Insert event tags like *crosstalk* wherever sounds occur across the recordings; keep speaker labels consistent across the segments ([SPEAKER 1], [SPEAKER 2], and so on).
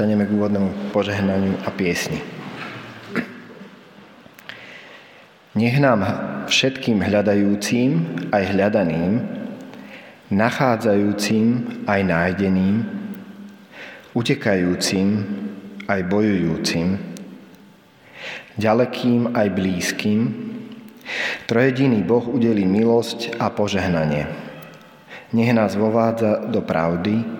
[SPEAKER 1] postaneme k úvodnému požehnaniu a piesni. Nech nám všetkým hľadajúcim aj hľadaným, nachádzajúcim aj nájdeným, utekajúcim aj bojujúcim, ďalekým aj blízkym, trojediný Boh udelí milosť a požehnanie. Nech nás vovádza do pravdy,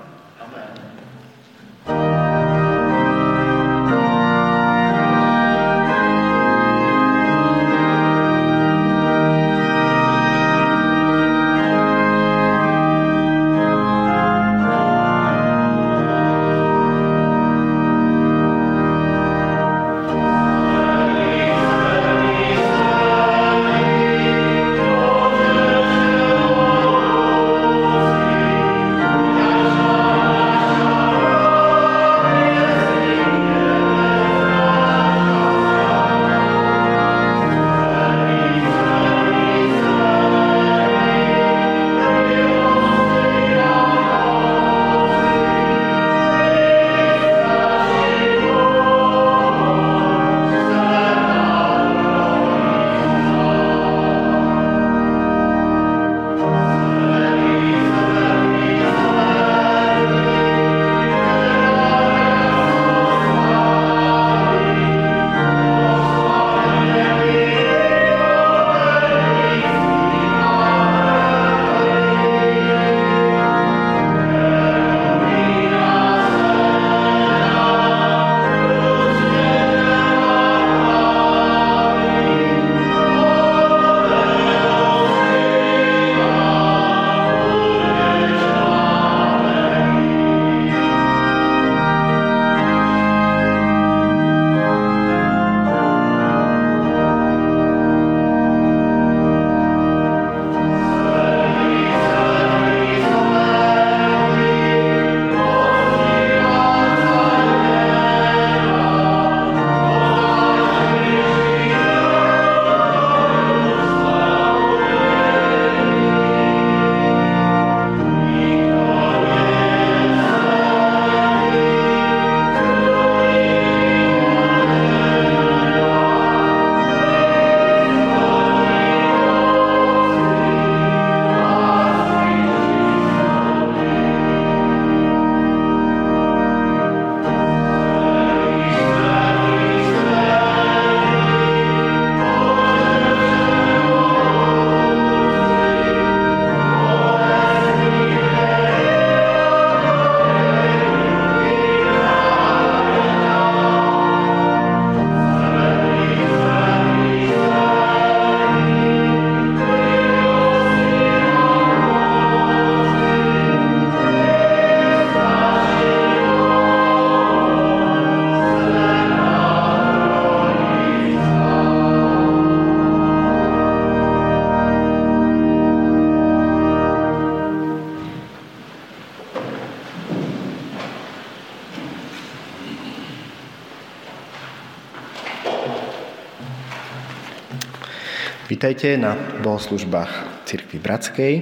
[SPEAKER 1] Vítajte na bohoslužbách Cirkvi Bratskej.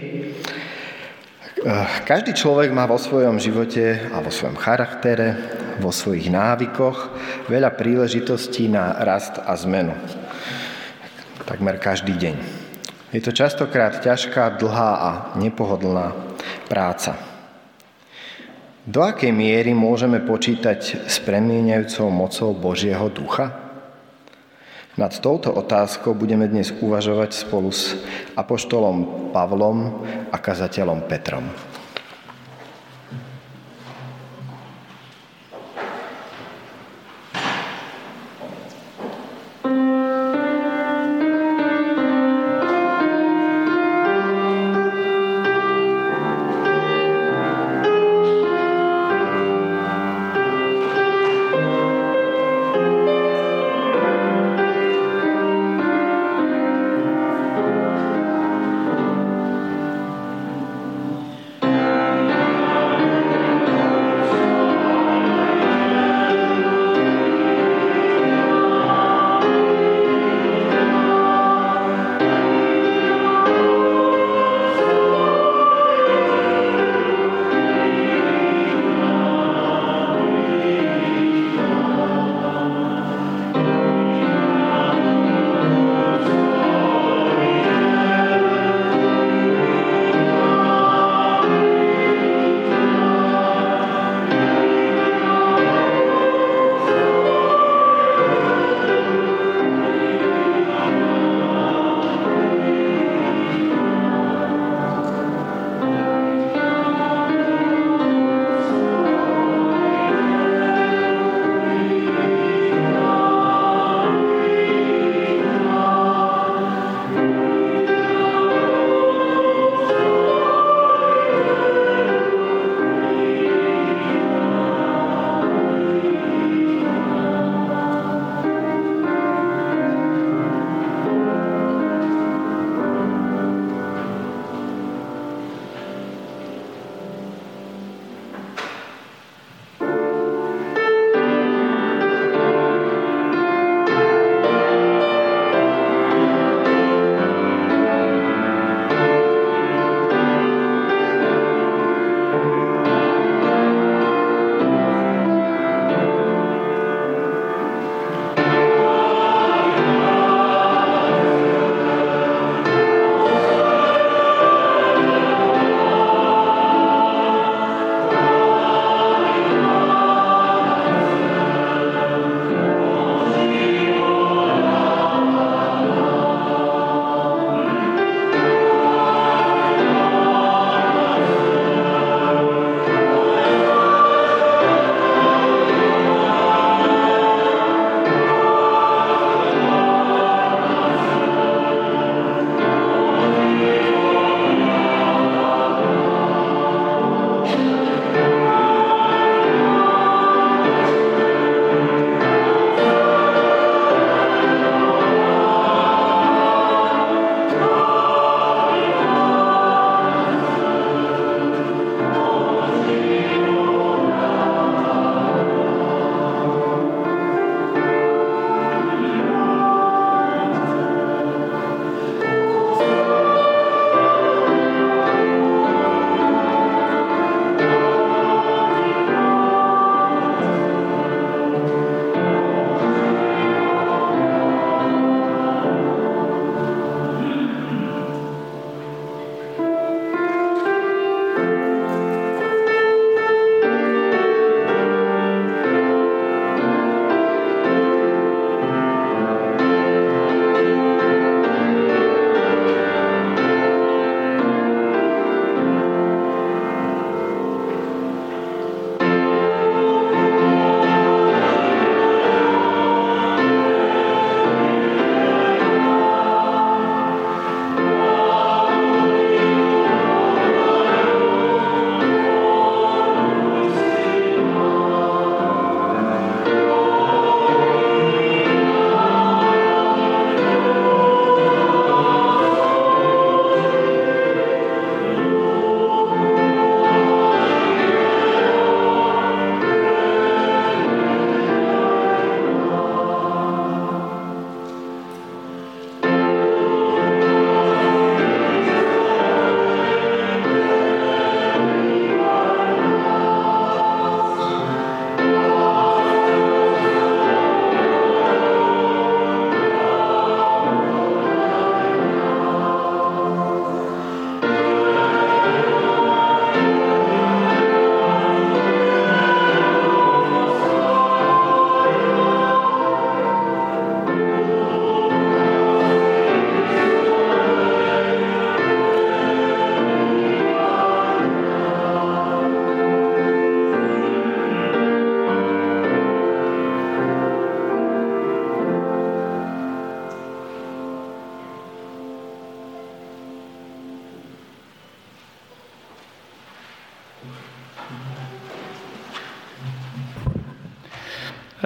[SPEAKER 1] Každý človek má vo svojom živote a vo svojom charaktere, vo svojich návykoch veľa príležitostí na rast a zmenu. Takmer každý deň. Je to častokrát ťažká, dlhá a nepohodlná práca. Do akej miery môžeme počítať s premieňajúcou mocou Božieho ducha? Nad touto otázkou budeme dnes uvažovať spolu s apoštolom Pavlom a kazateľom Petrom.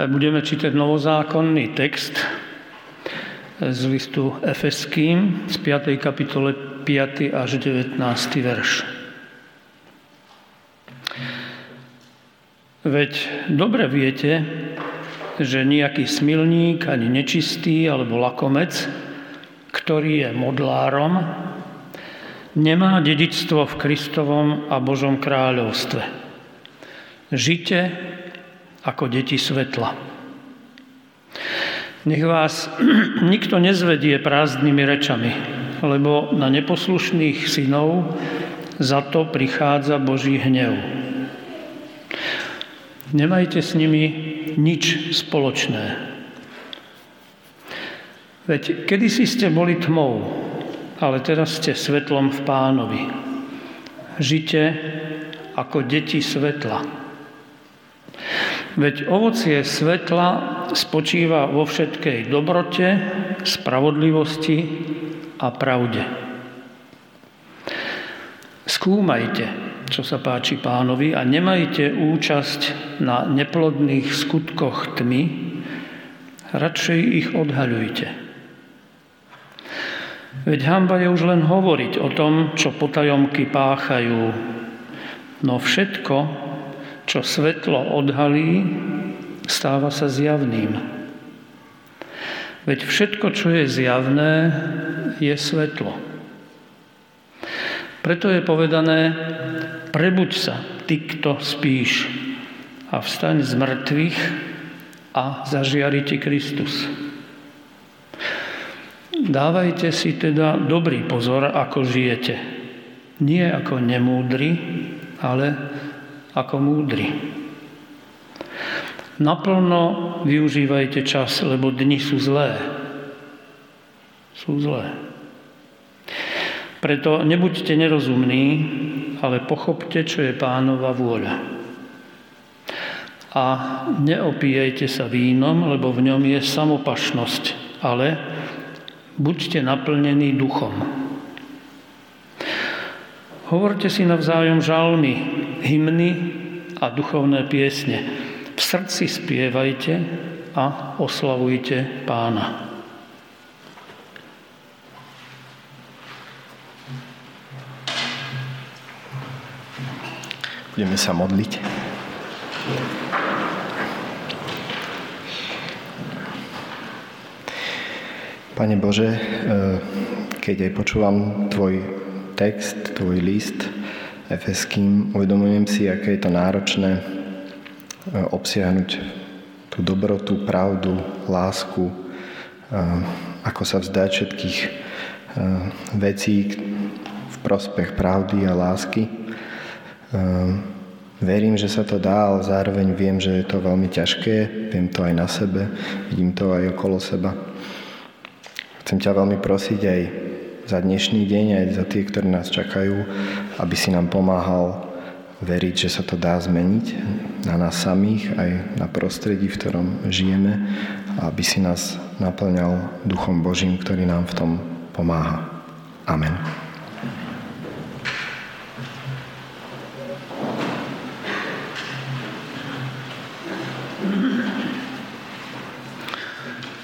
[SPEAKER 2] Budeme čítať novozákonný text z listu Efeským z 5. kapitole 5. až 19. verš. Veď dobre viete, že nejaký smilník, ani nečistý alebo lakomec, ktorý je modlárom, nemá dedičstvo v Kristovom a Božom kráľovstve. Žite ako deti svetla. Nech vás *clears throat* nikto nezvedie prázdnymi rečami, lebo na neposlušných synov za to prichádza Boží hnev. Nemajte s nimi nič spoločné. Veď kedysi ste boli tmou, ale teraz ste svetlom v pánovi. Žite ako deti svetla. Veď ovocie svetla spočíva vo všetkej dobrote, spravodlivosti a pravde. Skúmajte, čo sa páči pánovi a nemajte účasť na neplodných skutkoch tmy, radšej ich odhaľujte. Veď hamba je už len hovoriť o tom, čo potajomky páchajú, no všetko, čo svetlo odhalí, stáva sa zjavným. Veď všetko, čo je zjavné, je svetlo. Preto je povedané, prebuď sa, ty, kto spíš, a vstaň z mŕtvych a zažiari ti Kristus. Dávajte si teda dobrý pozor, ako žijete. Nie ako nemúdry, ale ako múdry. Naplno využívajte čas, lebo dni sú zlé. Sú zlé. Preto nebuďte nerozumní, ale pochopte, čo je pánova vôľa. A neopíjajte sa vínom, lebo v ňom je samopašnosť, ale buďte naplnení duchom. Hovorte si navzájom žalmy, hymny a duchovné piesne. V srdci spievajte a oslavujte pána.
[SPEAKER 1] Budeme sa modliť. Pane Bože, eh, keď aj počúvam Tvoj text, Tvoj list, Efeským, uvedomujem si, aké je to náročné e, obsiahnuť tú dobrotu, pravdu, lásku, e, ako sa vzdať všetkých e, vecí v prospech pravdy a lásky. Verím, že sa to dá, ale zároveň viem, že je to veľmi ťažké. Viem to aj na sebe, vidím to aj okolo seba. Chcem ťa veľmi prosiť aj za dnešný deň, aj za tie, ktorí nás čakajú, aby si nám pomáhal veriť, že sa to dá zmeniť na nás samých, aj na prostredí, v ktorom žijeme, a aby si nás naplňal Duchom Božím, ktorý nám v tom pomáha. Amen.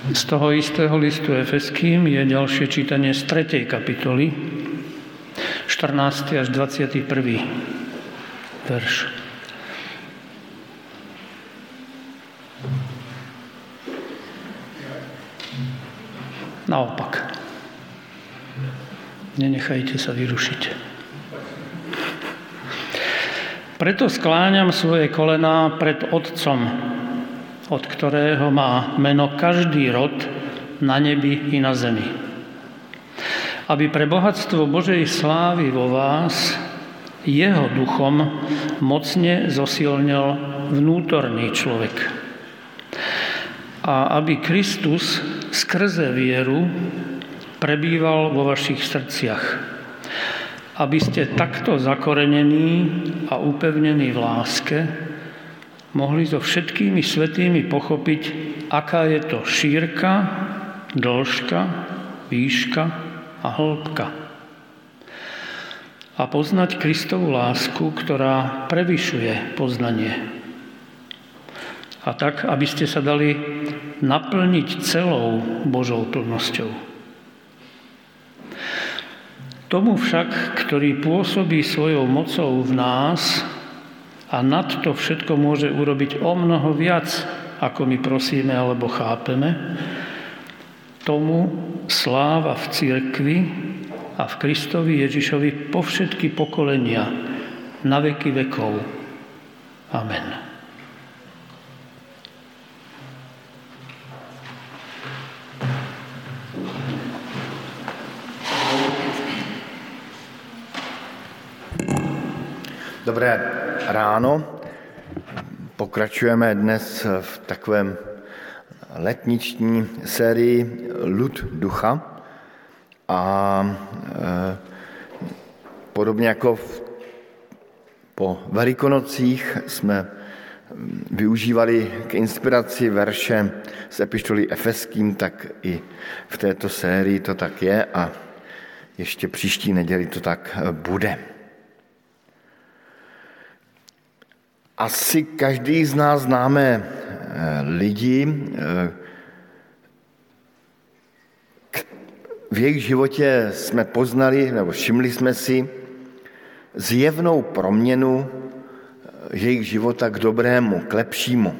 [SPEAKER 2] Z toho istého listu Efeským je ďalšie čítanie z 3. kapitoly, 14. až 21. verš. Naopak. Nenechajte sa vyrušiť. Preto skláňam svoje kolená pred Otcom, od ktorého má meno každý rod na nebi i na zemi. Aby pre bohatstvo Božej slávy vo vás jeho duchom mocne zosilnil vnútorný človek. A aby Kristus skrze vieru prebýval vo vašich srdciach. Aby ste takto zakorenení a upevnení v láske mohli so všetkými svetými pochopiť, aká je to šírka, dĺžka, výška a hĺbka. a poznať Kristovu lásku, ktorá prevyšuje poznanie. A tak, aby ste sa dali naplniť celou Božou plnosťou. Tomu však, ktorý pôsobí svojou mocou v nás a nad to všetko môže urobiť o mnoho viac, ako my prosíme alebo chápeme, tomu sláva v církvi a v Kristovi Ježišovi po všetky pokolenia na veky vekov. Amen.
[SPEAKER 3] Dobré ráno. Pokračujeme dnes v takovém letniční sérii Lud ducha a e, podobně jako v, po Velikonocích jsme využívali k inspiraci verše z epištoly Efeským, tak i v této sérii to tak je a ještě příští neděli to tak bude. Asi každý z nás známe eh, lidi, eh, v jejich životě jsme poznali nebo všimli jsme si zjevnou proměnu eh, jejich života k dobrému, k lepšímu,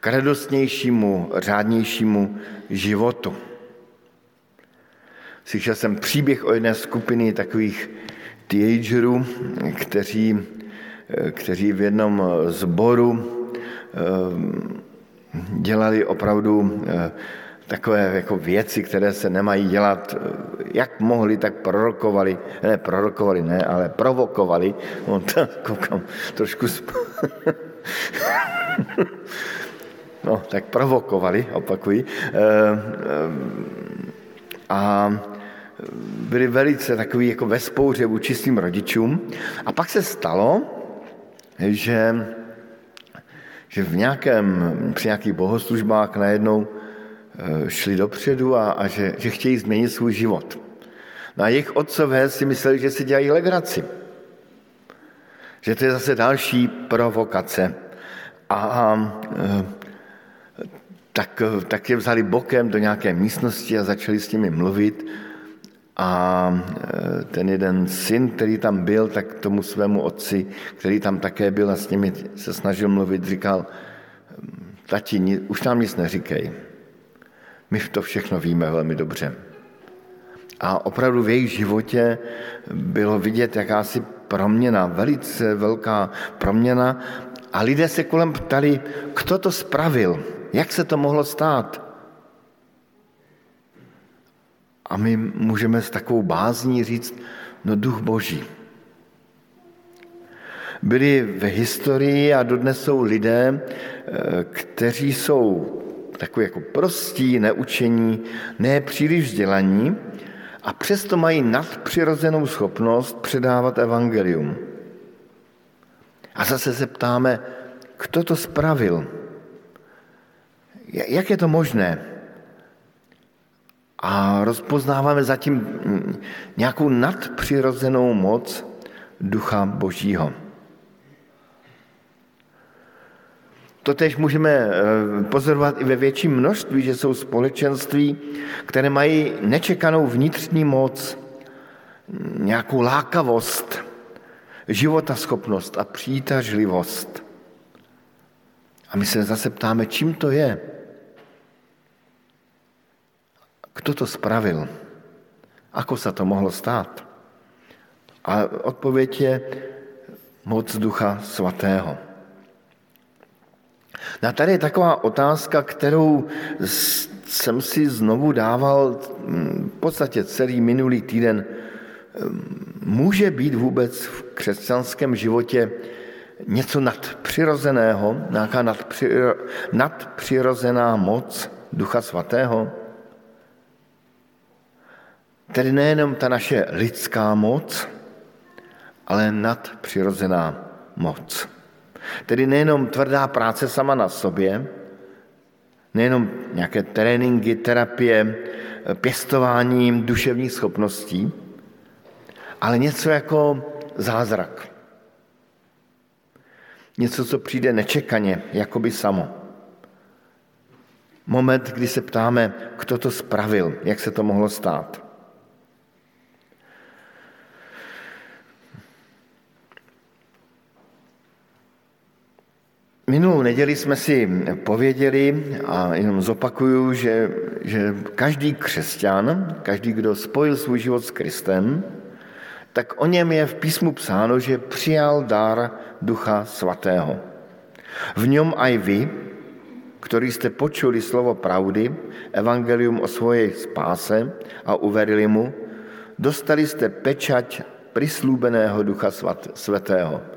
[SPEAKER 3] k radostnějšímu, řádnějšímu životu. Slyšel jsem příběh o jedné skupiny takových teenagerů, kteří kteří v jednom zboru eh, dělali opravdu eh, takové jako věci, které se nemají dělat, eh, jak mohli, tak prorokovali, ne prorokovali, ne, ale provokovali, no to *laughs* koukám trošku sp... *laughs* no, tak provokovali, opakuji, a byli velice takový jako ve spouře vůči svým rodičům. A pak se stalo, že, že v nějakém, při nějakých bohoslužbách najednou eh, šli dopředu a, a že, že chtějí změnit svůj život. No a jejich otcové si mysleli, že si dělají legraci. Že to je zase další provokace. A, a eh, tak, tak je vzali bokem do nějaké místnosti a začali s nimi mluvit a e, ten jeden syn, který tam byl, tak tomu svému otci, který tam také byl a s nimi se snažil mluvit, říkal, tati, už nám nic neříkej. My to všechno víme velmi dobře. A opravdu v jejich životě bylo vidět jakási proměna, velice velká proměna. A lidé se kolem ptali, kdo to spravil, jak se to mohlo stát. A my můžeme s takovou bázní říct, no duch boží. Byli v historii a dodnes jsou lidé, eh, kteří jsou takový jako prostí, neučení, ne příliš vzdělaní a přesto mají nadpřirozenou schopnost předávat evangelium. A zase se ptáme, kdo to spravil? Jak je to možné? A rozpoznáváme zatím nějakou nadpřirozenou moc Ducha Božího. Totež můžeme eh, pozorovat i ve větším množství, že jsou společenství, které mají nečekanou vnitřní moc, nějakou lákavost, životaschopnost a přitažlivost. A my se zase ptáme, čím to je. Kto to spravil? Ako sa to mohlo stát? A odpověď je moc Ducha Svatého. No a tady je taková otázka, kterou jsem si znovu dával hm, v podstatě celý minulý týden. Může být vůbec v křesťanském životě něco nadpřirozeného, nějaká nadpřirozená moc Ducha Svatého? Tedy nejenom ta naše lidská moc, ale nadpřirozená moc. Tedy nejenom tvrdá práce sama na sobě, nejenom nějaké tréninky, terapie, pěstování duševních schopností, ale něco jako zázrak. Něco, co přijde nečekaně, jako by samo. Moment, kdy se ptáme, kdo to spravil, jak se to mohlo stát. Minulou neděli jsme si pověděli a jenom zopakuju, že, že každý křesťan, každý, kdo spojil svůj život s Kristem, tak o něm je v písmu psáno, že přijal dar Ducha Svatého. V něm aj vy, který jste počuli slovo pravdy, evangelium o svojej spáse a uverili mu, dostali jste pečať prislúbeného Ducha Svatého.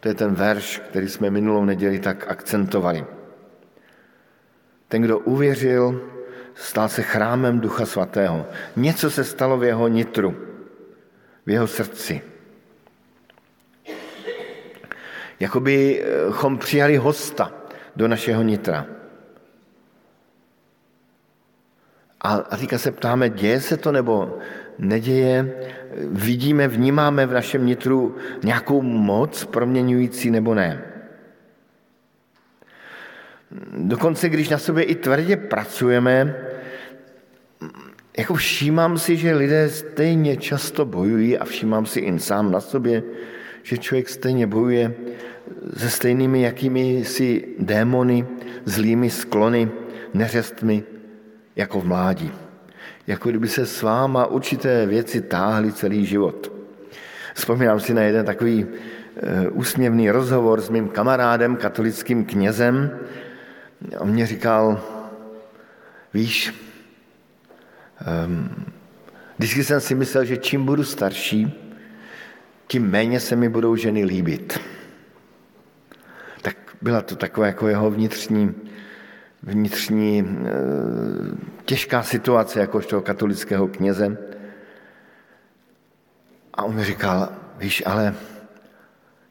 [SPEAKER 3] To je ten verš, který jsme minulou neděli tak akcentovali. Ten, kdo uvěřil, stal se chrámem Ducha Svatého. Něco se stalo v jeho nitru, v jeho srdci. Jakobychom přijali hosta do našeho nitra. A, a teďka se ptáme, děje se to nebo neděje? Vidíme, vnímáme v našem nitru nějakou moc proměňující nebo ne? Dokonce, když na sobě i tvrdě pracujeme, jako všímám si, že lidé stejně často bojují a všímám si i sám na sobě, že člověk stejně bojuje se stejnými jakými si démony, zlými sklony, neřestmi, jako v mládí. Jako kdyby se s váma určité věci táhly celý život. Vzpomínám si na jeden takový eh, úsměvný rozhovor s mým kamarádem, katolickým knězem. On mě říkal, víš, um, vždycky jsem si myslel, že čím budu starší, tím méně se mi budou ženy líbit. Tak byla to taková jako jeho vnitřní vnitřní eh, těžká situace jakožto katolického kněze. A on mi říkal, víš, ale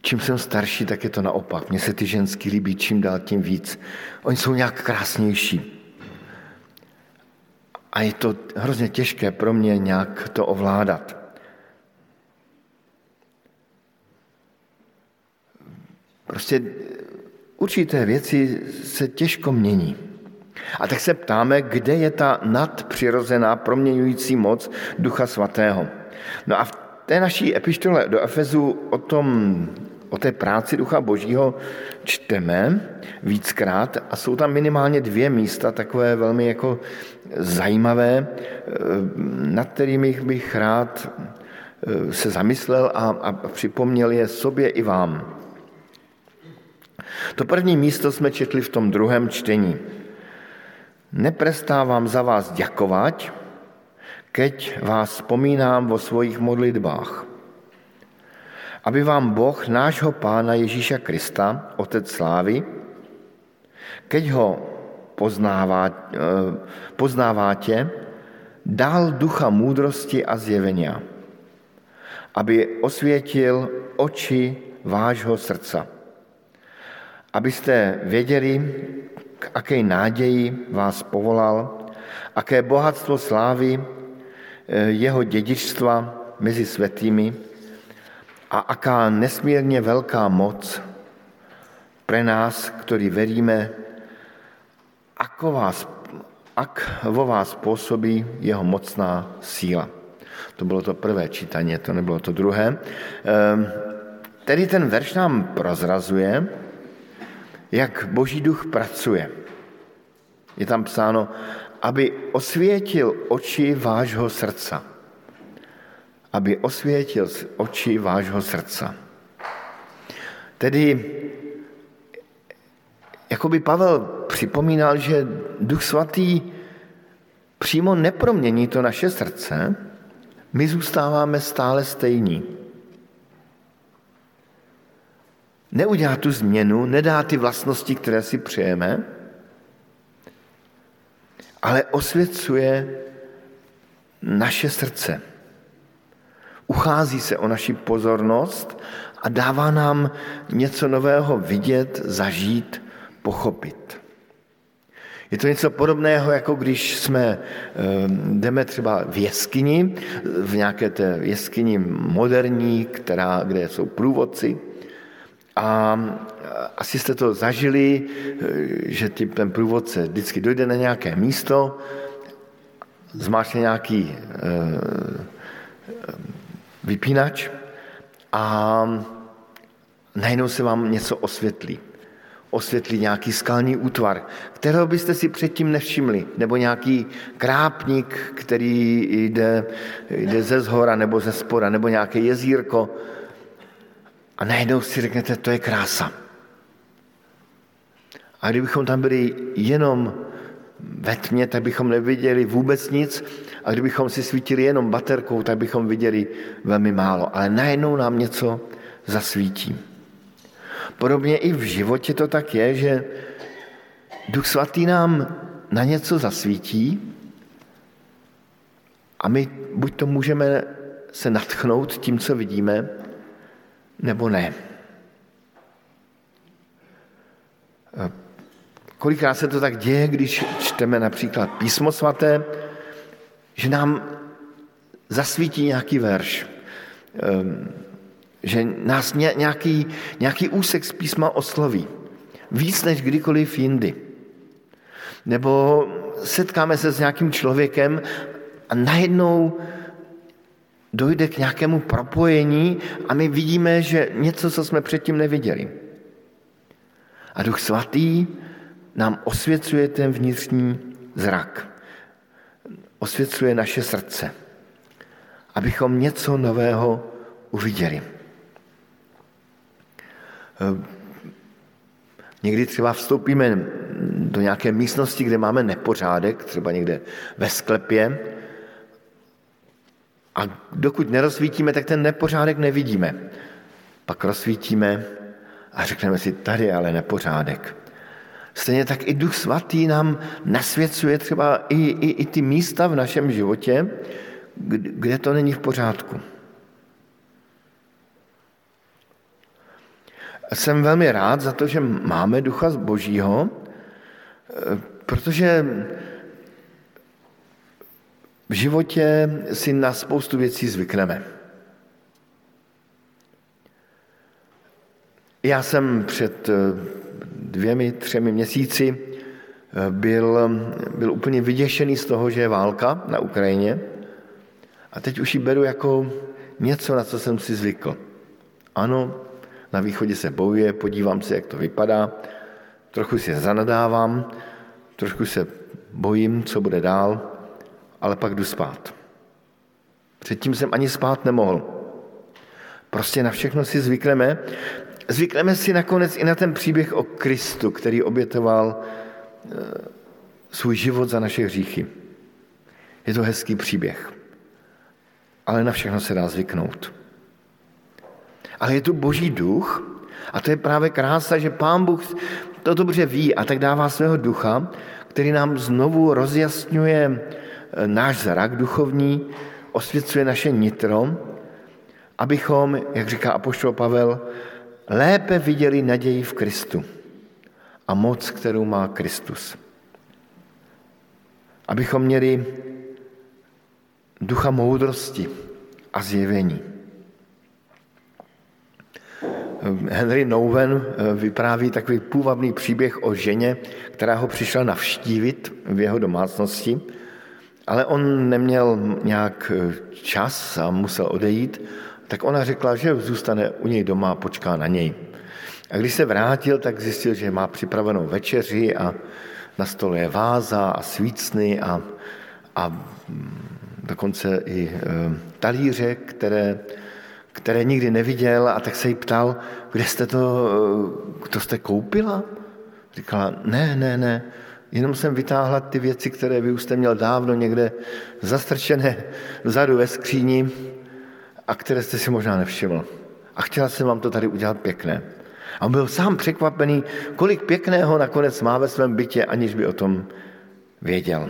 [SPEAKER 3] čím jsem starší, tak je to naopak. Mně se ty ženský líbí čím dál tím víc. Oni jsou nějak krásnější. A je to hrozně těžké pro mě nějak to ovládat. Prostě určité věci se těžko mění. A tak se ptáme, kde je ta nadpřirozená proměňující moc Ducha Svatého. No a v té naší epištole do Efezu o, tom, o té práci Ducha Božího čteme víckrát a jsou tam minimálně dvě místa, takové velmi jako zajímavé, eh, nad kterými bych rád eh, se zamyslel a, a připomněl je sobě i vám. To první místo jsme četli v tom druhém čtení. Neprestávám za vás děkovat, keď vás vzpomínám vo svojich modlitbách. Aby vám Boh, nášho Pána Ježíša Krista, Otec slávy, keď ho poznává, eh, poznáváte, dal ducha múdrosti a zjevenia, aby osvětil oči vášho srdca abyste věděli, k aké náději vás povolal, aké bohatstvo slávy eh, jeho dědičstva mezi světými a aká nesmírně velká moc pre nás, který veríme, ako vás, ak vo vás působí jeho mocná síla. To bylo to prvé čítání, to nebylo to druhé. Ehm, tedy ten verš nám prozrazuje, jak Boží duch pracuje. Je tam psáno, aby osvětil oči vášho srdca. Aby osvětil oči vášho srdca. Tedy, jako by Pavel připomínal, že Duch Svatý přímo nepromění to naše srdce, my zůstáváme stále stejní. Neudělá tu změnu, nedá ty vlastnosti, které si přejeme, ale osvěcuje naše srdce. Uchází se o naši pozornost a dává nám něco nového vidět, zažít, pochopit. Je to něco podobného, jako když jsme, ehm, jdeme třeba v jeskyni, v nějaké té jeskyni moderní, která, kde jsou průvodci. A asi jste to zažili, eh, že ten průvodce vždycky dojde na nějaké místo, zmáčne nějaký eh, vypínač a najednou se vám něco osvětlí. Osvětlí nějaký skalní útvar, kterého byste si předtím nevšimli, nebo nějaký krápník, který jde, jde ze zhora nebo ze spora, nebo nějaké jezírko a najednou si řeknete, to je krása. A kdybychom tam byli jenom ve tmě, tak bychom neviděli vůbec nic a kdybychom si svítili jenom baterkou, tak bychom viděli velmi málo. Ale najednou nám něco zasvítí. Podobně i v životě to tak je, že Duch Svatý nám na něco zasvítí a my buď to můžeme se natchnout tím, co vidíme, nebo ne. Kolikrát se to tak děje, když čteme například písmo svaté, že nám zasvítí nějaký verš. Ehm, že nás nějaký, nějaký úsek z písma osloví. Víc než kdykoliv jindy. Nebo setkáme se s nějakým člověkem a najednou dojde k nějakému propojení a my vidíme, že něco, co jsme předtím neviděli. A Duch Svatý nám osvěcuje ten vnitřní zrak. Osvěcuje naše srdce, abychom něco nového uviděli. Eh, někdy třeba vstoupíme do nějaké místnosti, kde máme nepořádek, třeba někde ve sklepě, a dokud nerozsvítíme, tak ten nepořádek nevidíme. Pak rozsvítíme a řekneme si, tady je ale nepořádek. Stejně tak i Duch Svatý nám nasvěcuje třeba i, i, i ty místa v našem životě, kde to není v pořádku. jsem velmi rád za to, že máme Ducha Božího, eh, protože v životě si na spoustu věcí zvykneme. Já jsem před eh, dvěmi, třemi měsíci eh, byl, byl úplně vyděšený z toho, že je válka na Ukrajině a teď už ji beru jako něco, na co jsem si zvykl. Ano, na východě se bojuje, podívám se, jak to vypadá, trochu si zanadávám, trošku se bojím, co bude dál, ale pak jdu spát. Předtím jsem ani spát nemohl. Prostě na všechno si zvykneme. Zvykneme si nakonec i na ten příběh o Kristu, který obětoval eh, svůj život za naše hříchy. Je to hezký příběh, ale na všechno se dá zvyknout ale je tu boží duch a to je právě krása, že pán Bůh to dobře ví a tak dává svého ducha, který nám znovu rozjasňuje náš zrak duchovní, osvěcuje naše nitro, abychom, jak říká apoštol Pavel, lépe viděli naději v Kristu a moc, kterou má Kristus. Abychom měli ducha moudrosti a zjevení. Henry Nouwen eh, vypráví takový půvabný příběh o ženě, která ho přišla navštívit v jeho domácnosti, ale on neměl nějak eh, čas a musel odejít, tak ona řekla, že zůstane u něj doma a počká na něj. A když se vrátil, tak zjistil, že má připravenou večeři a na stole je váza a svícny a, a mm, dokonce i e, talíře, které které nikdy neviděl a tak se jí ptal, kde jste to, to jste koupila? Říkala, ne, ne, ne, jenom jsem vytáhla ty věci, které vy už jste měl dávno někde zastrčené vzadu ve skříni a které jste si možná nevšiml. A chtěla jsem vám to tady udělat pěkné. A byl sám překvapený, kolik pěkného nakonec má ve svém bytě, aniž by o tom věděl.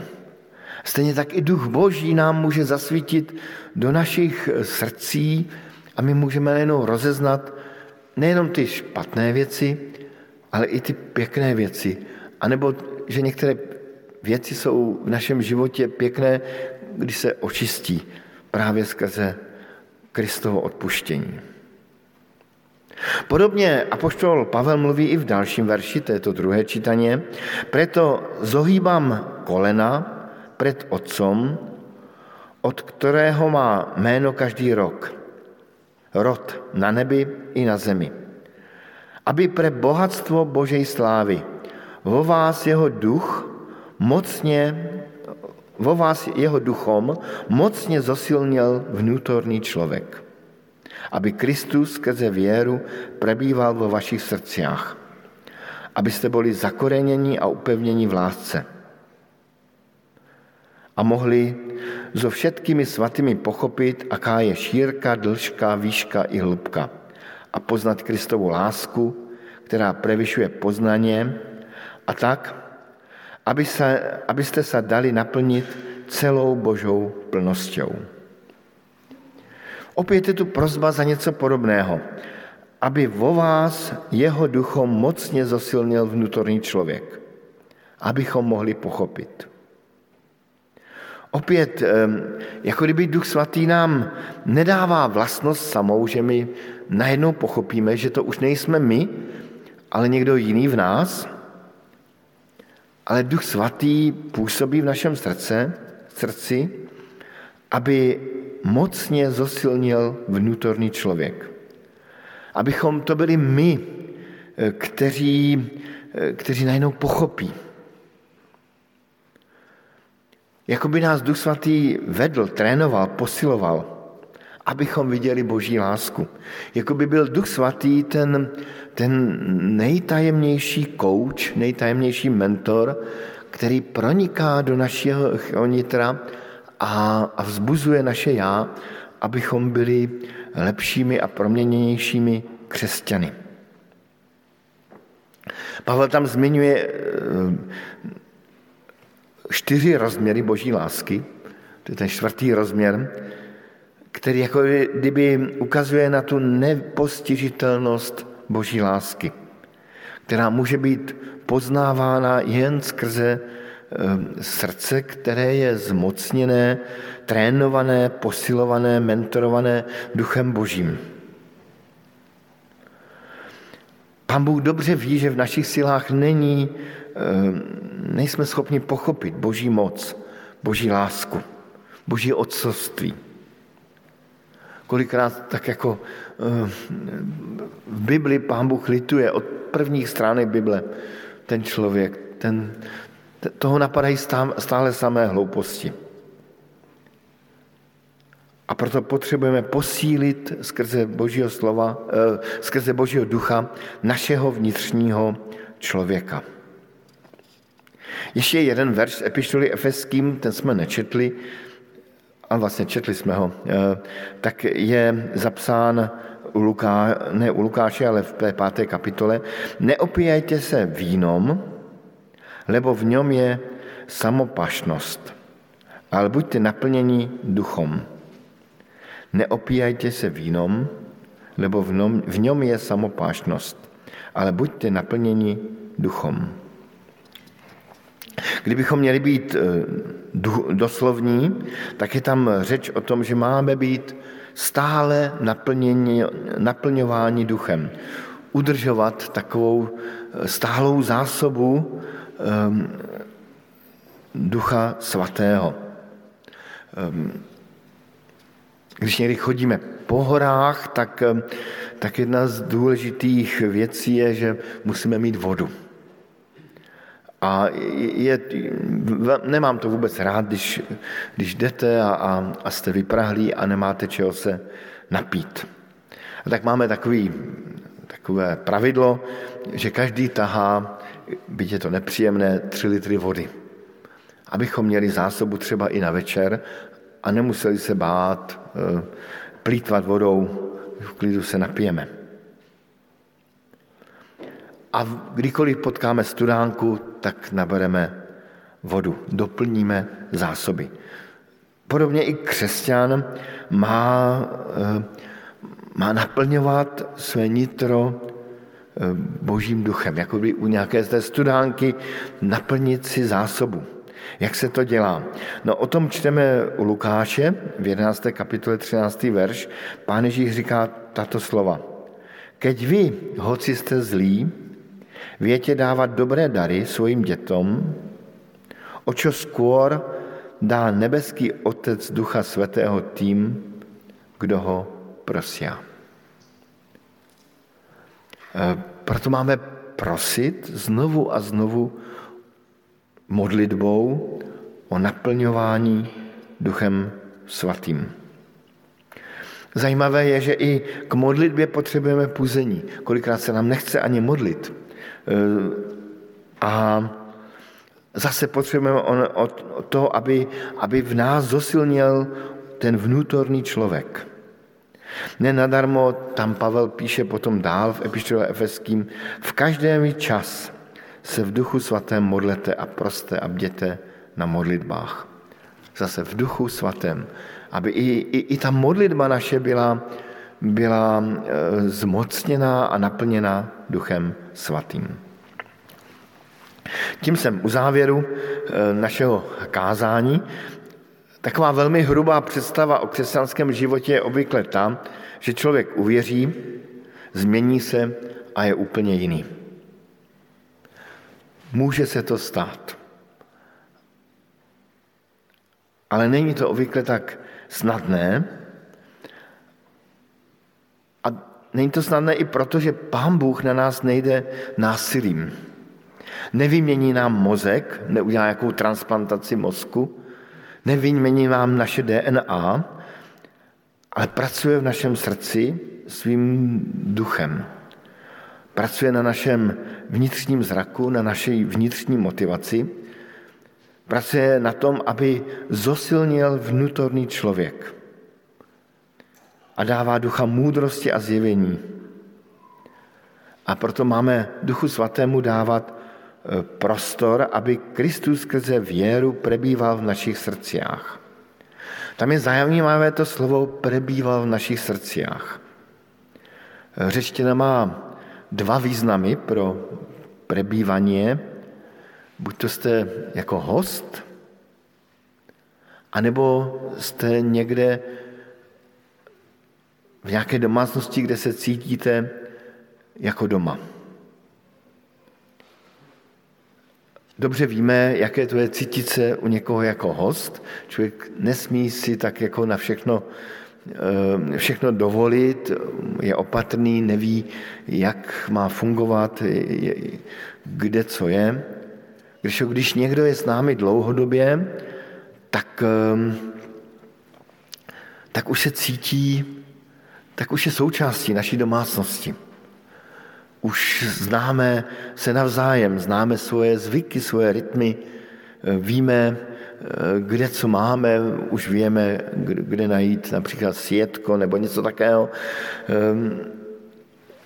[SPEAKER 3] Stejně tak i duch boží nám může zasvítit do našich srdcí, a my můžeme nejenom rozeznat nejenom ty špatné věci, ale i ty pěkné věci. A nebo, že některé věci jsou v našem životě pěkné, když se očistí právě skrze Kristovo odpuštění. Podobně apoštol Pavel mluví i v dalším verši, to je to druhé čítaně. Preto zohýbám kolena před Otcom, od kterého má jméno každý rok. Rod na nebi i na zemi. Aby pre bohatstvo Božej slávy vo vás jeho duch mocně, vo vás jeho duchom mocně zosilnil vnútorný člověk aby Kristus skrze věru prebýval vo vašich srdciach, abyste byli zakoreněni a upevněni v lásce. A mohli so všetkými svatými pochopit, aká je šírka, dlžka, výška i hĺbka a poznat Kristovu lásku, která prevyšuje poznaně a tak, aby se, abyste se dali naplnit celou Božou plnosťou. Opět je tu prozba za něco podobného, aby vo vás jeho duchom mocně zosilnil vnútorný člověk, abychom mohli pochopit. Opět, jako kdyby Duch Svatý nám nedává vlastnost samou, že my najednou pochopíme, že to už nejsme my, ale někdo jiný v nás, ale Duch Svatý působí v našem srdce, srdci, aby mocně zosilnil vnútorný člověk. Abychom to byli my, eh, kteří, eh, kteří najednou pochopí. Jakoby nás Duch Svatý vedl, trénoval, posiloval, abychom viděli Boží lásku. Jakoby byl Duch Svatý ten, ten nejtajemnější kouč, nejtajemnější mentor, který proniká do našeho nitra a, a vzbuzuje naše já, abychom byli lepšími a proměněnějšími křesťany. Pavel tam zmiňuje eh, čtyři rozměry boží lásky, to je ten čtvrtý rozměr, který jako kdyby ukazuje na tu nepostižitelnost boží lásky, která může být poznávána jen skrze Ehm, srdce, které je zmocněné, trénované, posilované, mentorované duchem božím. Pán Bůh dobře ví, že v našich silách není, ehm, nejsme schopni pochopit boží moc, boží lásku, boží otcovství. Kolikrát tak jako ehm, v Bibli pán Bůh lituje od prvních stránek Bible ten člověk, ten, toho napadají stále samé hlouposti. A proto potřebujeme posílit skrze Božího slova, eh, skrze Božího ducha našeho vnitřního člověka. Ještě jeden verš z epištoly Efeským, ten jsme nečetli, a vlastně četli jsme ho, eh, tak je zapsán u Luká, ne u Lukáše, ale v té páté kapitole. Neopíjajte se vínom, lebo v něm je samopašnost. Ale buďte naplněni duchom. Neopíjajte se vínom, lebo v něm, v něm je samopášnost, ale buďte naplněni duchom. Kdybychom měli být eh, doslovní, tak je tam řeč o tom, že máme být stále naplňování duchem. Udržovat takovou eh, stálou zásobu um, Ducha Svatého. Um, když někdy chodíme po horách, tak, tak jedna z důležitých věcí je, že musíme mít vodu. A je, nemám to vůbec rád, když, když jdete a, a, a jste vyprahlí a nemáte čeho se napít. A tak máme takový, takové pravidlo, že každý tahá byť je to nepříjemné, tři litry vody. Abychom měli zásobu třeba i na večer a nemuseli se bát eh, plítvat vodou, v klidu se napijeme. A kdykoliv potkáme studánku, tak nabereme vodu, doplníme zásoby. Podobně i křesťan má, eh, má naplňovat své nitro božím duchem, jako by u nějaké té studánky naplnit si zásobu. Jak se to dělá? No o tom čteme u Lukáše v 11. kapitole 13. verš. Pán Ježíš říká tato slova. Keď vy, hoci jste zlí, větě dávat dobré dary svým dětom, o čo skôr dá nebeský Otec Ducha Svatého tým, kdo ho prosia. E, proto máme prosit znovu a znovu modlitbou o naplňování Duchem Svatým. Zajímavé je, že i k modlitbě potřebujeme puzení. Kolikrát se nám nechce ani modlit. E, a zase potřebujeme o to, aby, aby v nás zosilnil ten vnútorný člověk. Nenadarmo tam Pavel píše potom dál v epištole Efeským, v každém čas se v duchu svatém modlete a proste a bděte na modlitbách. Zase v duchu svatém, aby i, i, i ta modlitba naše byla, byla e, zmocněná a naplněna duchem svatým. Tím jsem u závěru e, našeho kázání. Taková velmi hrubá představa o křesťanském životě je obvykle ta, že člověk uvěří, změní se a je úplně jiný. Může se to stát. Ale není to obvykle tak snadné. A není to snadné i proto, že Pán Bůh na nás nejde násilím. Nevymění nám mozek, neudělá jakou transplantaci mozku, nevymění nám naše DNA, ale pracuje v našem srdci svým duchem. Pracuje na našem vnitřním zraku, na naší vnitřní motivaci. Pracuje na tom, aby zosilnil vnútorný člověk. A dává ducha moudrosti a zjevení. A proto máme Duchu Svatému dávat e, prostor, aby Kristus skrze věru prebýval v našich srdciách. Tam je zajímavé to slovo prebýval v našich srdciách. Řečtina má dva významy pro prebývání. Buď to jste jako host, anebo jste někde v nějaké domácnosti, kde se cítíte jako doma. Dobře víme, jaké to je cítit se u někoho jako host. Člověk nesmí si tak jako na všechno, eh, všechno dovolit, je opatrný, neví, jak má fungovat, kde co je. Když, když někdo je s námi dlouhodobě, tak, eh, tak už se cítí, tak už je součástí naší domácnosti. Už známe se navzájem, známe svoje zvyky, svoje rytmy, eh, víme, eh, kde co máme, už víme, kde najít například sjetko nebo něco takého. Ehm,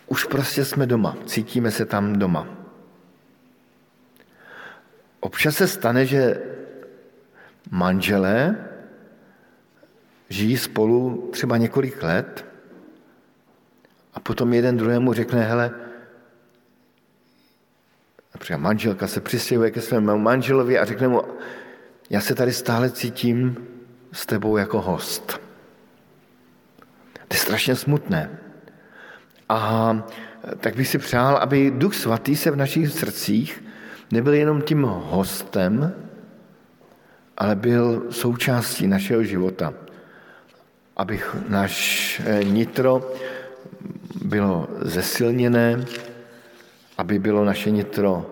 [SPEAKER 3] už prostě jsme doma, cítíme se tam doma. Občas se stane, že manželé žijí spolu třeba několik let a potom jeden druhému řekne, hele, Například manželka se přistěhuje ke svému manželovi a řekne mu, já se tady stále cítím s tebou jako host. To je strašně smutné. A tak bych si přál, aby Duch Svatý se v našich srdcích nebyl jenom tím hostem, ale byl součástí našeho života. Aby náš nitro bylo zesilněné, aby bylo naše nitro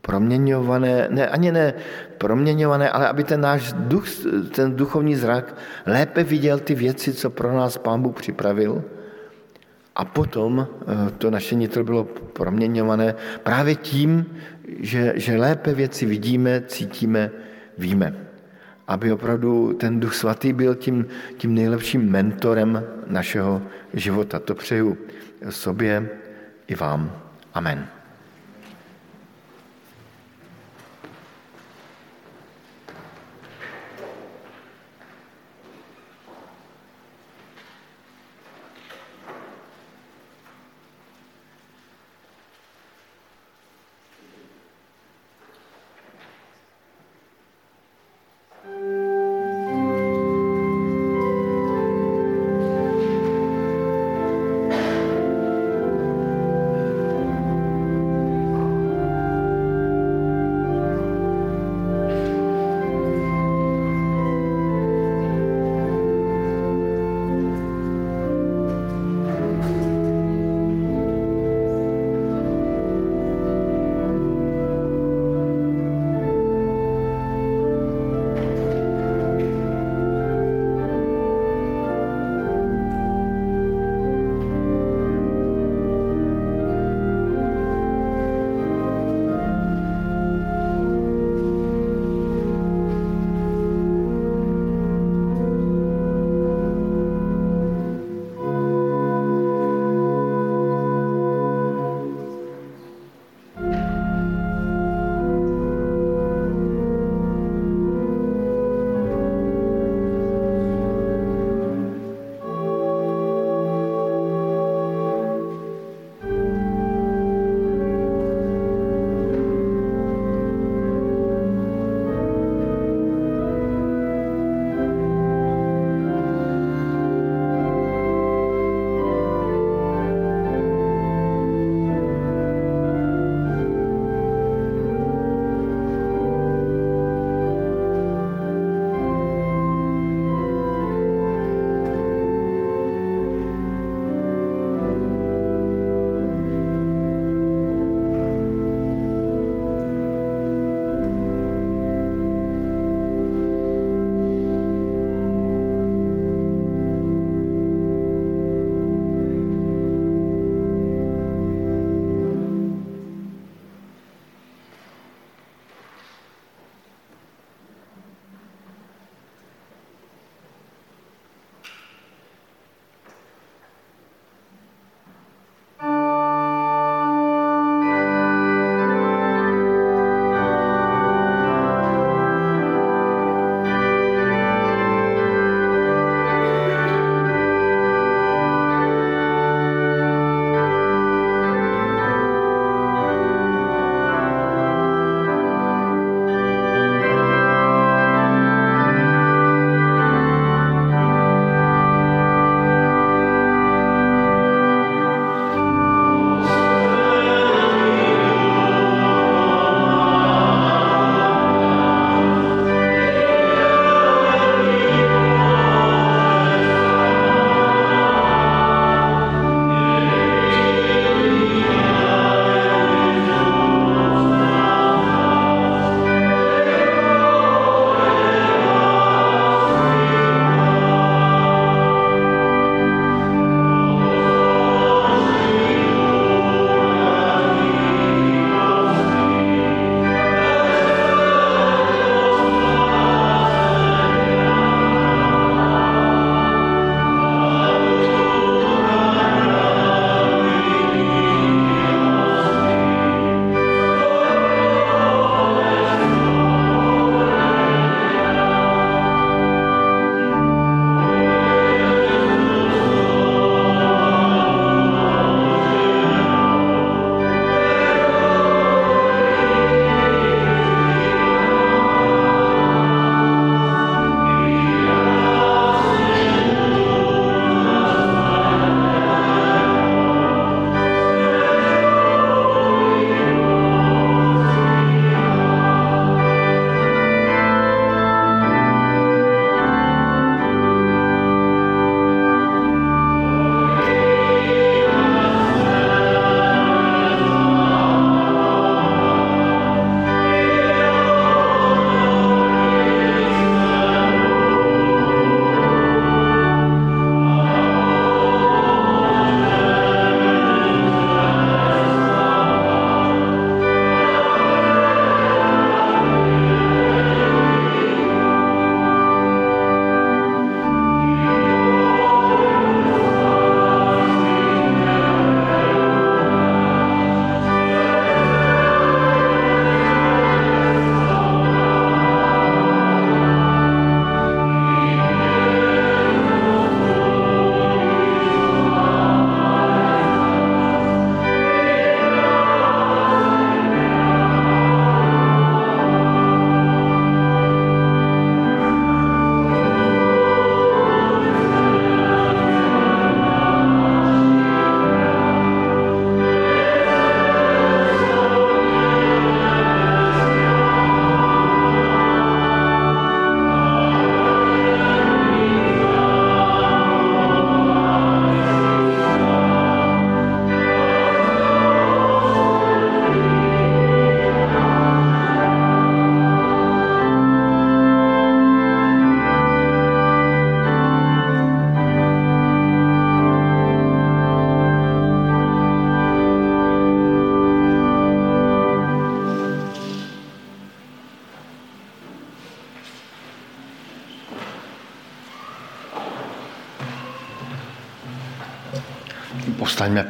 [SPEAKER 3] proměňované, ne, ani ne proměňované, ale aby ten náš duch, ten duchovní zrak lépe viděl ty věci, co pro nás Pán Bůh připravil. A potom eh, to naše nitro bylo proměňované právě tím, že, že lépe věci vidíme, cítíme, víme. Aby opravdu ten Duch Svatý byl tím, tím nejlepším mentorem našeho života. To přeju sobě i vám. Amen.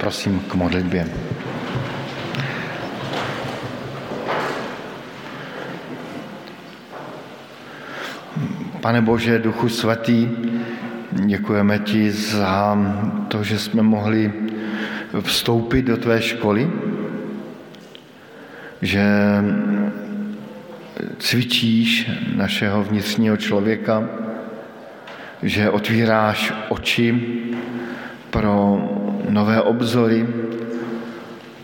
[SPEAKER 3] Prosím k modlitbě. Pane Bože, Duchu Svatý, děkujeme ti za to, že jsme mohli vstoupit do tvé školy, že cvičíš našeho vnitřního člověka, že otvíráš oči pro nové obzory,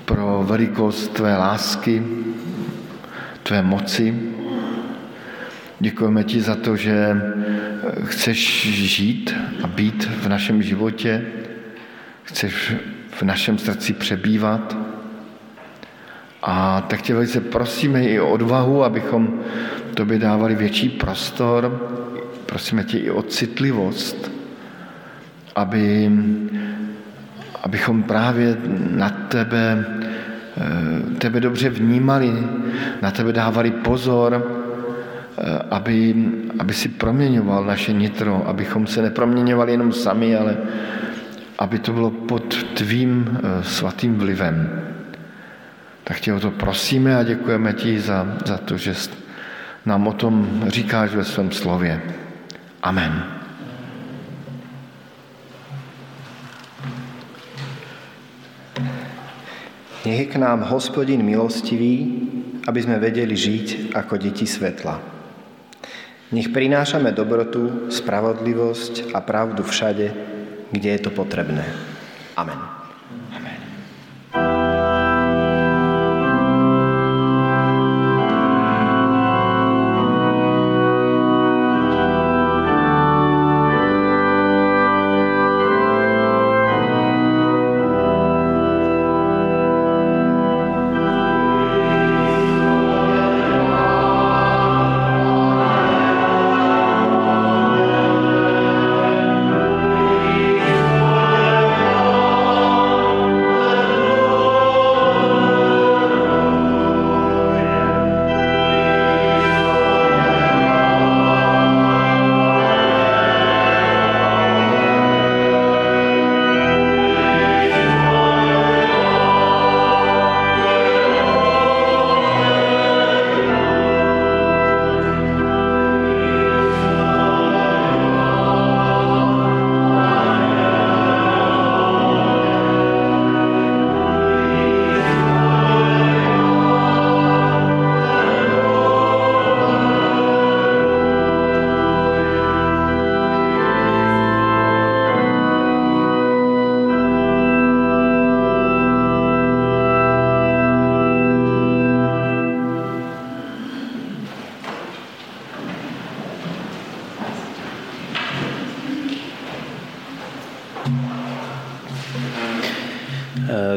[SPEAKER 3] pro velikost tvé lásky, tvé moci. Děkujeme ti za to, že chceš žít a být v našem životě, chceš v našem srdci přebývat. A tak tě velice prosíme i o odvahu, abychom tobě dávali větší prostor. Prosíme tě i o citlivost, aby, abychom právě na tebe, eh, tebe dobře vnímali, na tebe dávali pozor, eh, aby, aby si proměňoval naše nitro, abychom se neproměňovali jenom sami, ale aby to bylo pod tvým eh, svatým vlivem. Tak tě o to prosíme a děkujeme ti za, za to, že nám o tom říkáš ve svém slově. Amen.
[SPEAKER 1] Nech je k nám hospodin milostivý, aby sme vedeli žiť ako deti svetla. Nech prinášame dobrotu, spravodlivosť a pravdu všade, kde je to potrebné. Amen.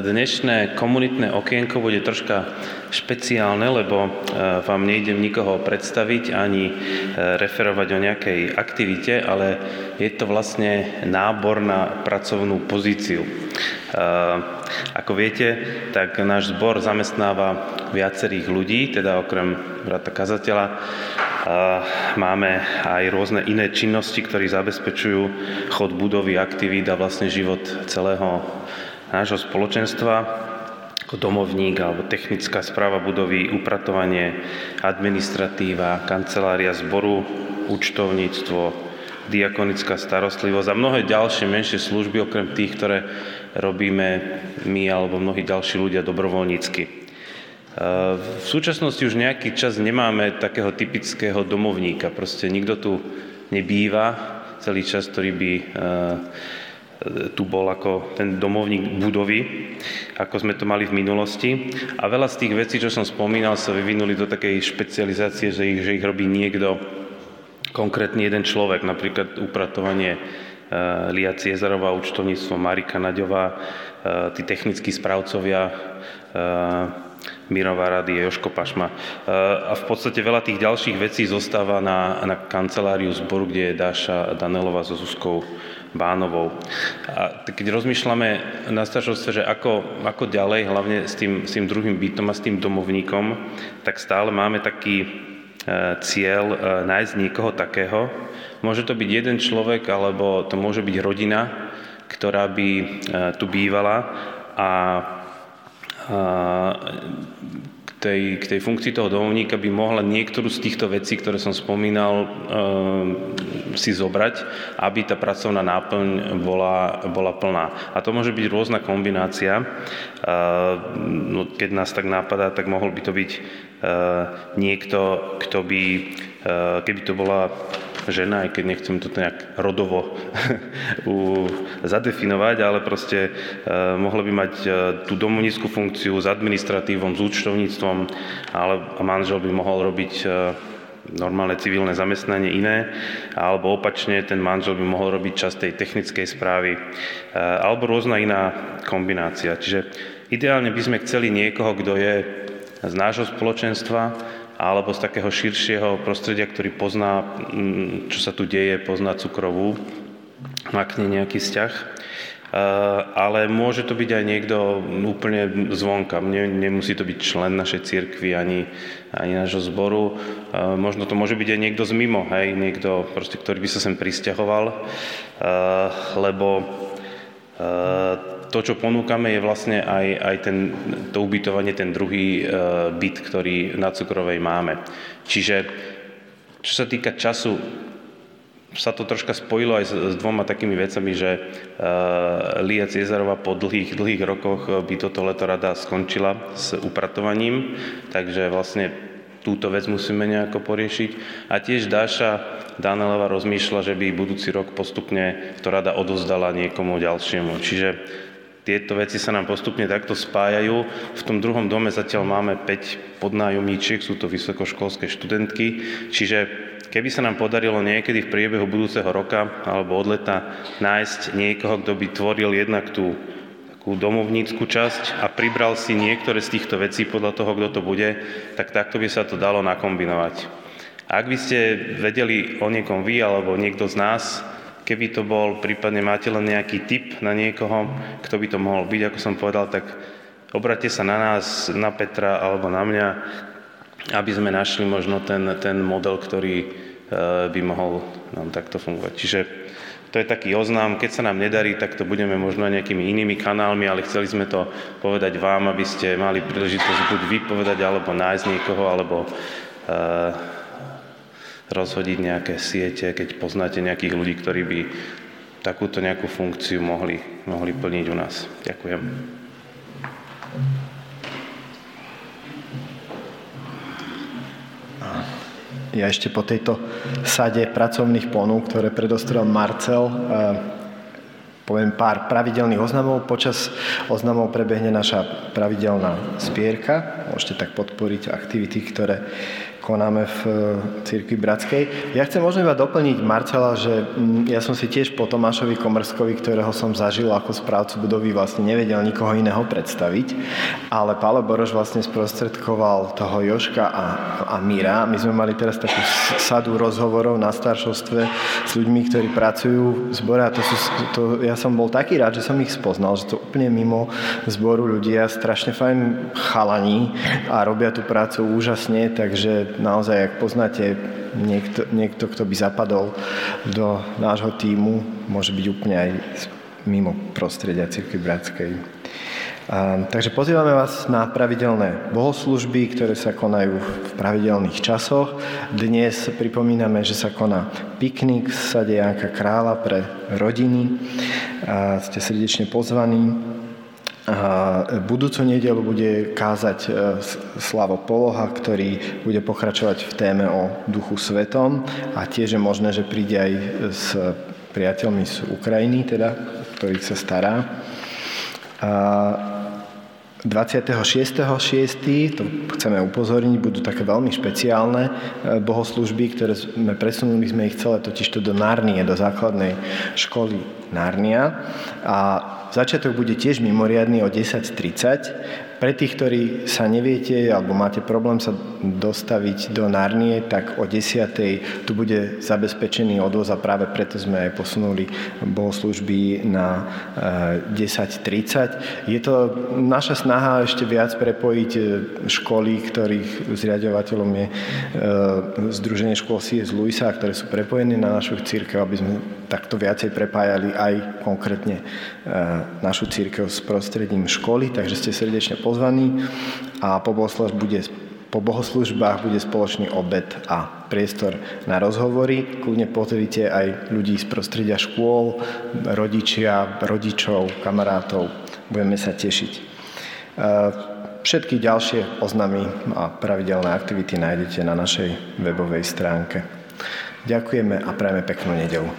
[SPEAKER 4] Dnešné komunitné okienko bude troška špeciálne, lebo e, vám nejdem nikoho predstaviť ani e, referovať o nejakej aktivite, ale je to vlastne nábor na pracovnú pozíciu. E, ako viete, tak náš zbor zamestnáva viacerých ľudí, teda okrem brata kazateľa, máme aj rôzne iné činnosti, ktoré zabezpečujú chod budovy, aktivít a vlastne život celého nášho spoločenstva, ako domovník alebo technická správa budovy, upratovanie, administratíva, kancelária zboru, účtovníctvo, diakonická starostlivosť a mnohé ďalšie menšie služby, okrem tých, ktoré robíme my alebo mnohí ďalší ľudia dobrovoľnícky. E, v súčasnosti už nejaký čas nemáme takého typického domovníka. Proste nikto tu nebýva celý čas, ktorý by e, tu bol ako ten domovník budovy, ako sme to mali v minulosti. A veľa z tých vecí, čo som spomínal, sa vyvinuli do takej špecializácie, že ich, že ich robí niekto, konkrétny jeden človek, napríklad upratovanie uh, Lia Ciezarová, účtovníctvo Marika Naďová, tí technickí správcovia Mirová rady, Joško Pašma. A v podstate veľa tých ďalších vecí zostáva na, na kanceláriu zboru, kde je Dáša Danelová so Zuzkou Bánovou. A keď rozmýšľame na staršovstve, že ako, ako ďalej, hlavne s tým, s tým druhým bytom a s tým domovníkom, tak stále máme taký e, cieľ e, nájsť niekoho takého. Môže to byť jeden človek, alebo to môže byť rodina, ktorá by tu bývala a tej, k tej funkcii toho domovníka by mohla niektorú z týchto vecí, ktoré som spomínal, si zobrať, aby tá pracovná náplň bola, bola plná. A to môže byť rôzna kombinácia. No, keď nás tak nápadá, tak mohol by to byť niekto, kto by, keby to bola žena, aj keď nechcem to nejak rodovo *laughs* zadefinovať, ale proste uh, mohla by mať uh, tú domovníckú funkciu s administratívom, s účtovníctvom, ale manžel by mohol robiť uh, normálne civilné zamestnanie iné, alebo opačne ten manžel by mohol robiť časť tej technickej správy, alebo rôzna iná kombinácia. Čiže ideálne by sme chceli niekoho, kto je z nášho spoločenstva, alebo z takého širšieho prostredia, ktorý pozná, mm, čo sa tu deje, pozná cukrovú, má k nej nejaký vzťah. Ale môže to byť aj niekto úplne zvonka. Nemusí to byť člen našej cirkvi ani, ani nášho zboru. Možno to môže byť aj niekto z mimo, hej? niekto, proste, ktorý by sa sem pristahoval, lebo to, čo ponúkame, je vlastne aj, aj ten, to ubytovanie, ten druhý e, byt, ktorý na Cukrovej máme. Čiže čo sa týka času, sa to troška spojilo aj s, s dvoma takými vecami, že e, Lia Ciezarova po dlhých, dlhých rokoch by toto leto rada skončila s upratovaním, takže vlastne túto vec musíme nejako poriešiť. A tiež Dáša Danelova rozmýšľa, že by budúci rok postupne to rada odozdala niekomu ďalšiemu. Čiže tieto veci sa nám postupne takto spájajú. V tom druhom dome zatiaľ máme 5 podnájomníčiek, sú to vysokoškolské študentky, čiže keby sa nám podarilo niekedy v priebehu budúceho roka alebo od leta nájsť niekoho, kto by tvoril jednak tú takú domovnícku časť a pribral si niektoré z týchto vecí podľa toho, kto to bude, tak takto by sa to dalo nakombinovať. Ak by ste vedeli o niekom vy alebo niekto z nás, Keby to bol, prípadne máte len nejaký tip na niekoho, kto by to mohol byť, ako som povedal, tak obrate sa na nás, na Petra alebo na mňa, aby sme našli možno ten, ten model, ktorý e, by mohol nám takto fungovať. Čiže to je taký oznám, keď sa nám nedarí, tak to budeme možno nejakými inými kanálmi, ale chceli sme to povedať vám, aby ste mali príležitosť buď vypovedať, alebo nájsť niekoho, alebo uh, rozhodiť nejaké siete, keď poznáte nejakých ľudí, ktorí by takúto nejakú funkciu mohli, mohli plniť u nás. Ďakujem.
[SPEAKER 1] Ja ešte po tejto sade pracovných ponúk, ktoré predostrel Marcel, eh, poviem pár pravidelných oznamov. Počas oznamov prebehne naša pravidelná spierka. Môžete tak podporiť aktivity, ktoré konáme v eh, Církvi Bratskej. Ja chcem možno iba doplniť Marcela, že mm, ja som si tiež po Tomášovi Komrskovi, ktorého som zažil ako správcu budovy, vlastne nevedel nikoho iného predstaviť, ale Pálo Boroš vlastne sprostredkoval toho Joška a, a Míra. My sme mali teraz takú sadu rozhovorov na staršovstve s ľuďmi, ktorí pracujú v zbore a to sú, to, ja som bol taký rád, že som ich spoznal, že to úplne mimo zboru ľudia, strašne fajn chalaní a robia tú prácu úžasne, takže naozaj, ak poznáte niekto, niekto, kto by zapadol do nášho týmu, môže byť úplne aj mimo prostredia Cirkvi Bratskej. A, takže pozývame vás na pravidelné bohoslužby, ktoré sa konajú v pravidelných časoch. Dnes pripomíname, že sa koná piknik v sade Janka Krála pre rodiny. A ste srdečne pozvaní. Budúcu nedelu bude kázať e, Slavo Poloha, ktorý bude pokračovať v téme o Duchu Svetom a tiež je možné, že príde aj s priateľmi z Ukrajiny, teda, ktorých sa stará. A 26.6. to chceme upozorniť, budú také veľmi špeciálne e, bohoslužby, ktoré sme presunuli sme ich celé totižto do Narnie, do základnej školy Narnia. A Začiatok bude tiež mimoriadný o 10.30 Pre tých, ktorí sa neviete alebo máte problém sa dostaviť do Narnie, tak o 10. tu bude zabezpečený odvoz a práve preto sme aj posunuli bohoslužby na 10.30. Eh, je to naša snaha ešte viac prepojiť eh, školy, ktorých zriadovateľom je eh, Združenie škôl C.S. Luisa, ktoré sú prepojené na našu církev, aby sme takto viacej prepájali aj konkrétne našu církev s prostredím školy, takže ste srdečne pozvaní a po bohoslužbách bude, po bohoslužbách bude spoločný obed a priestor na rozhovory. Kľudne pozrite aj ľudí z prostredia škôl, rodičia, rodičov, kamarátov. Budeme sa tešiť. E, všetky ďalšie oznamy a pravidelné aktivity nájdete na našej webovej stránke. Ďakujeme a prajeme peknú nedelu.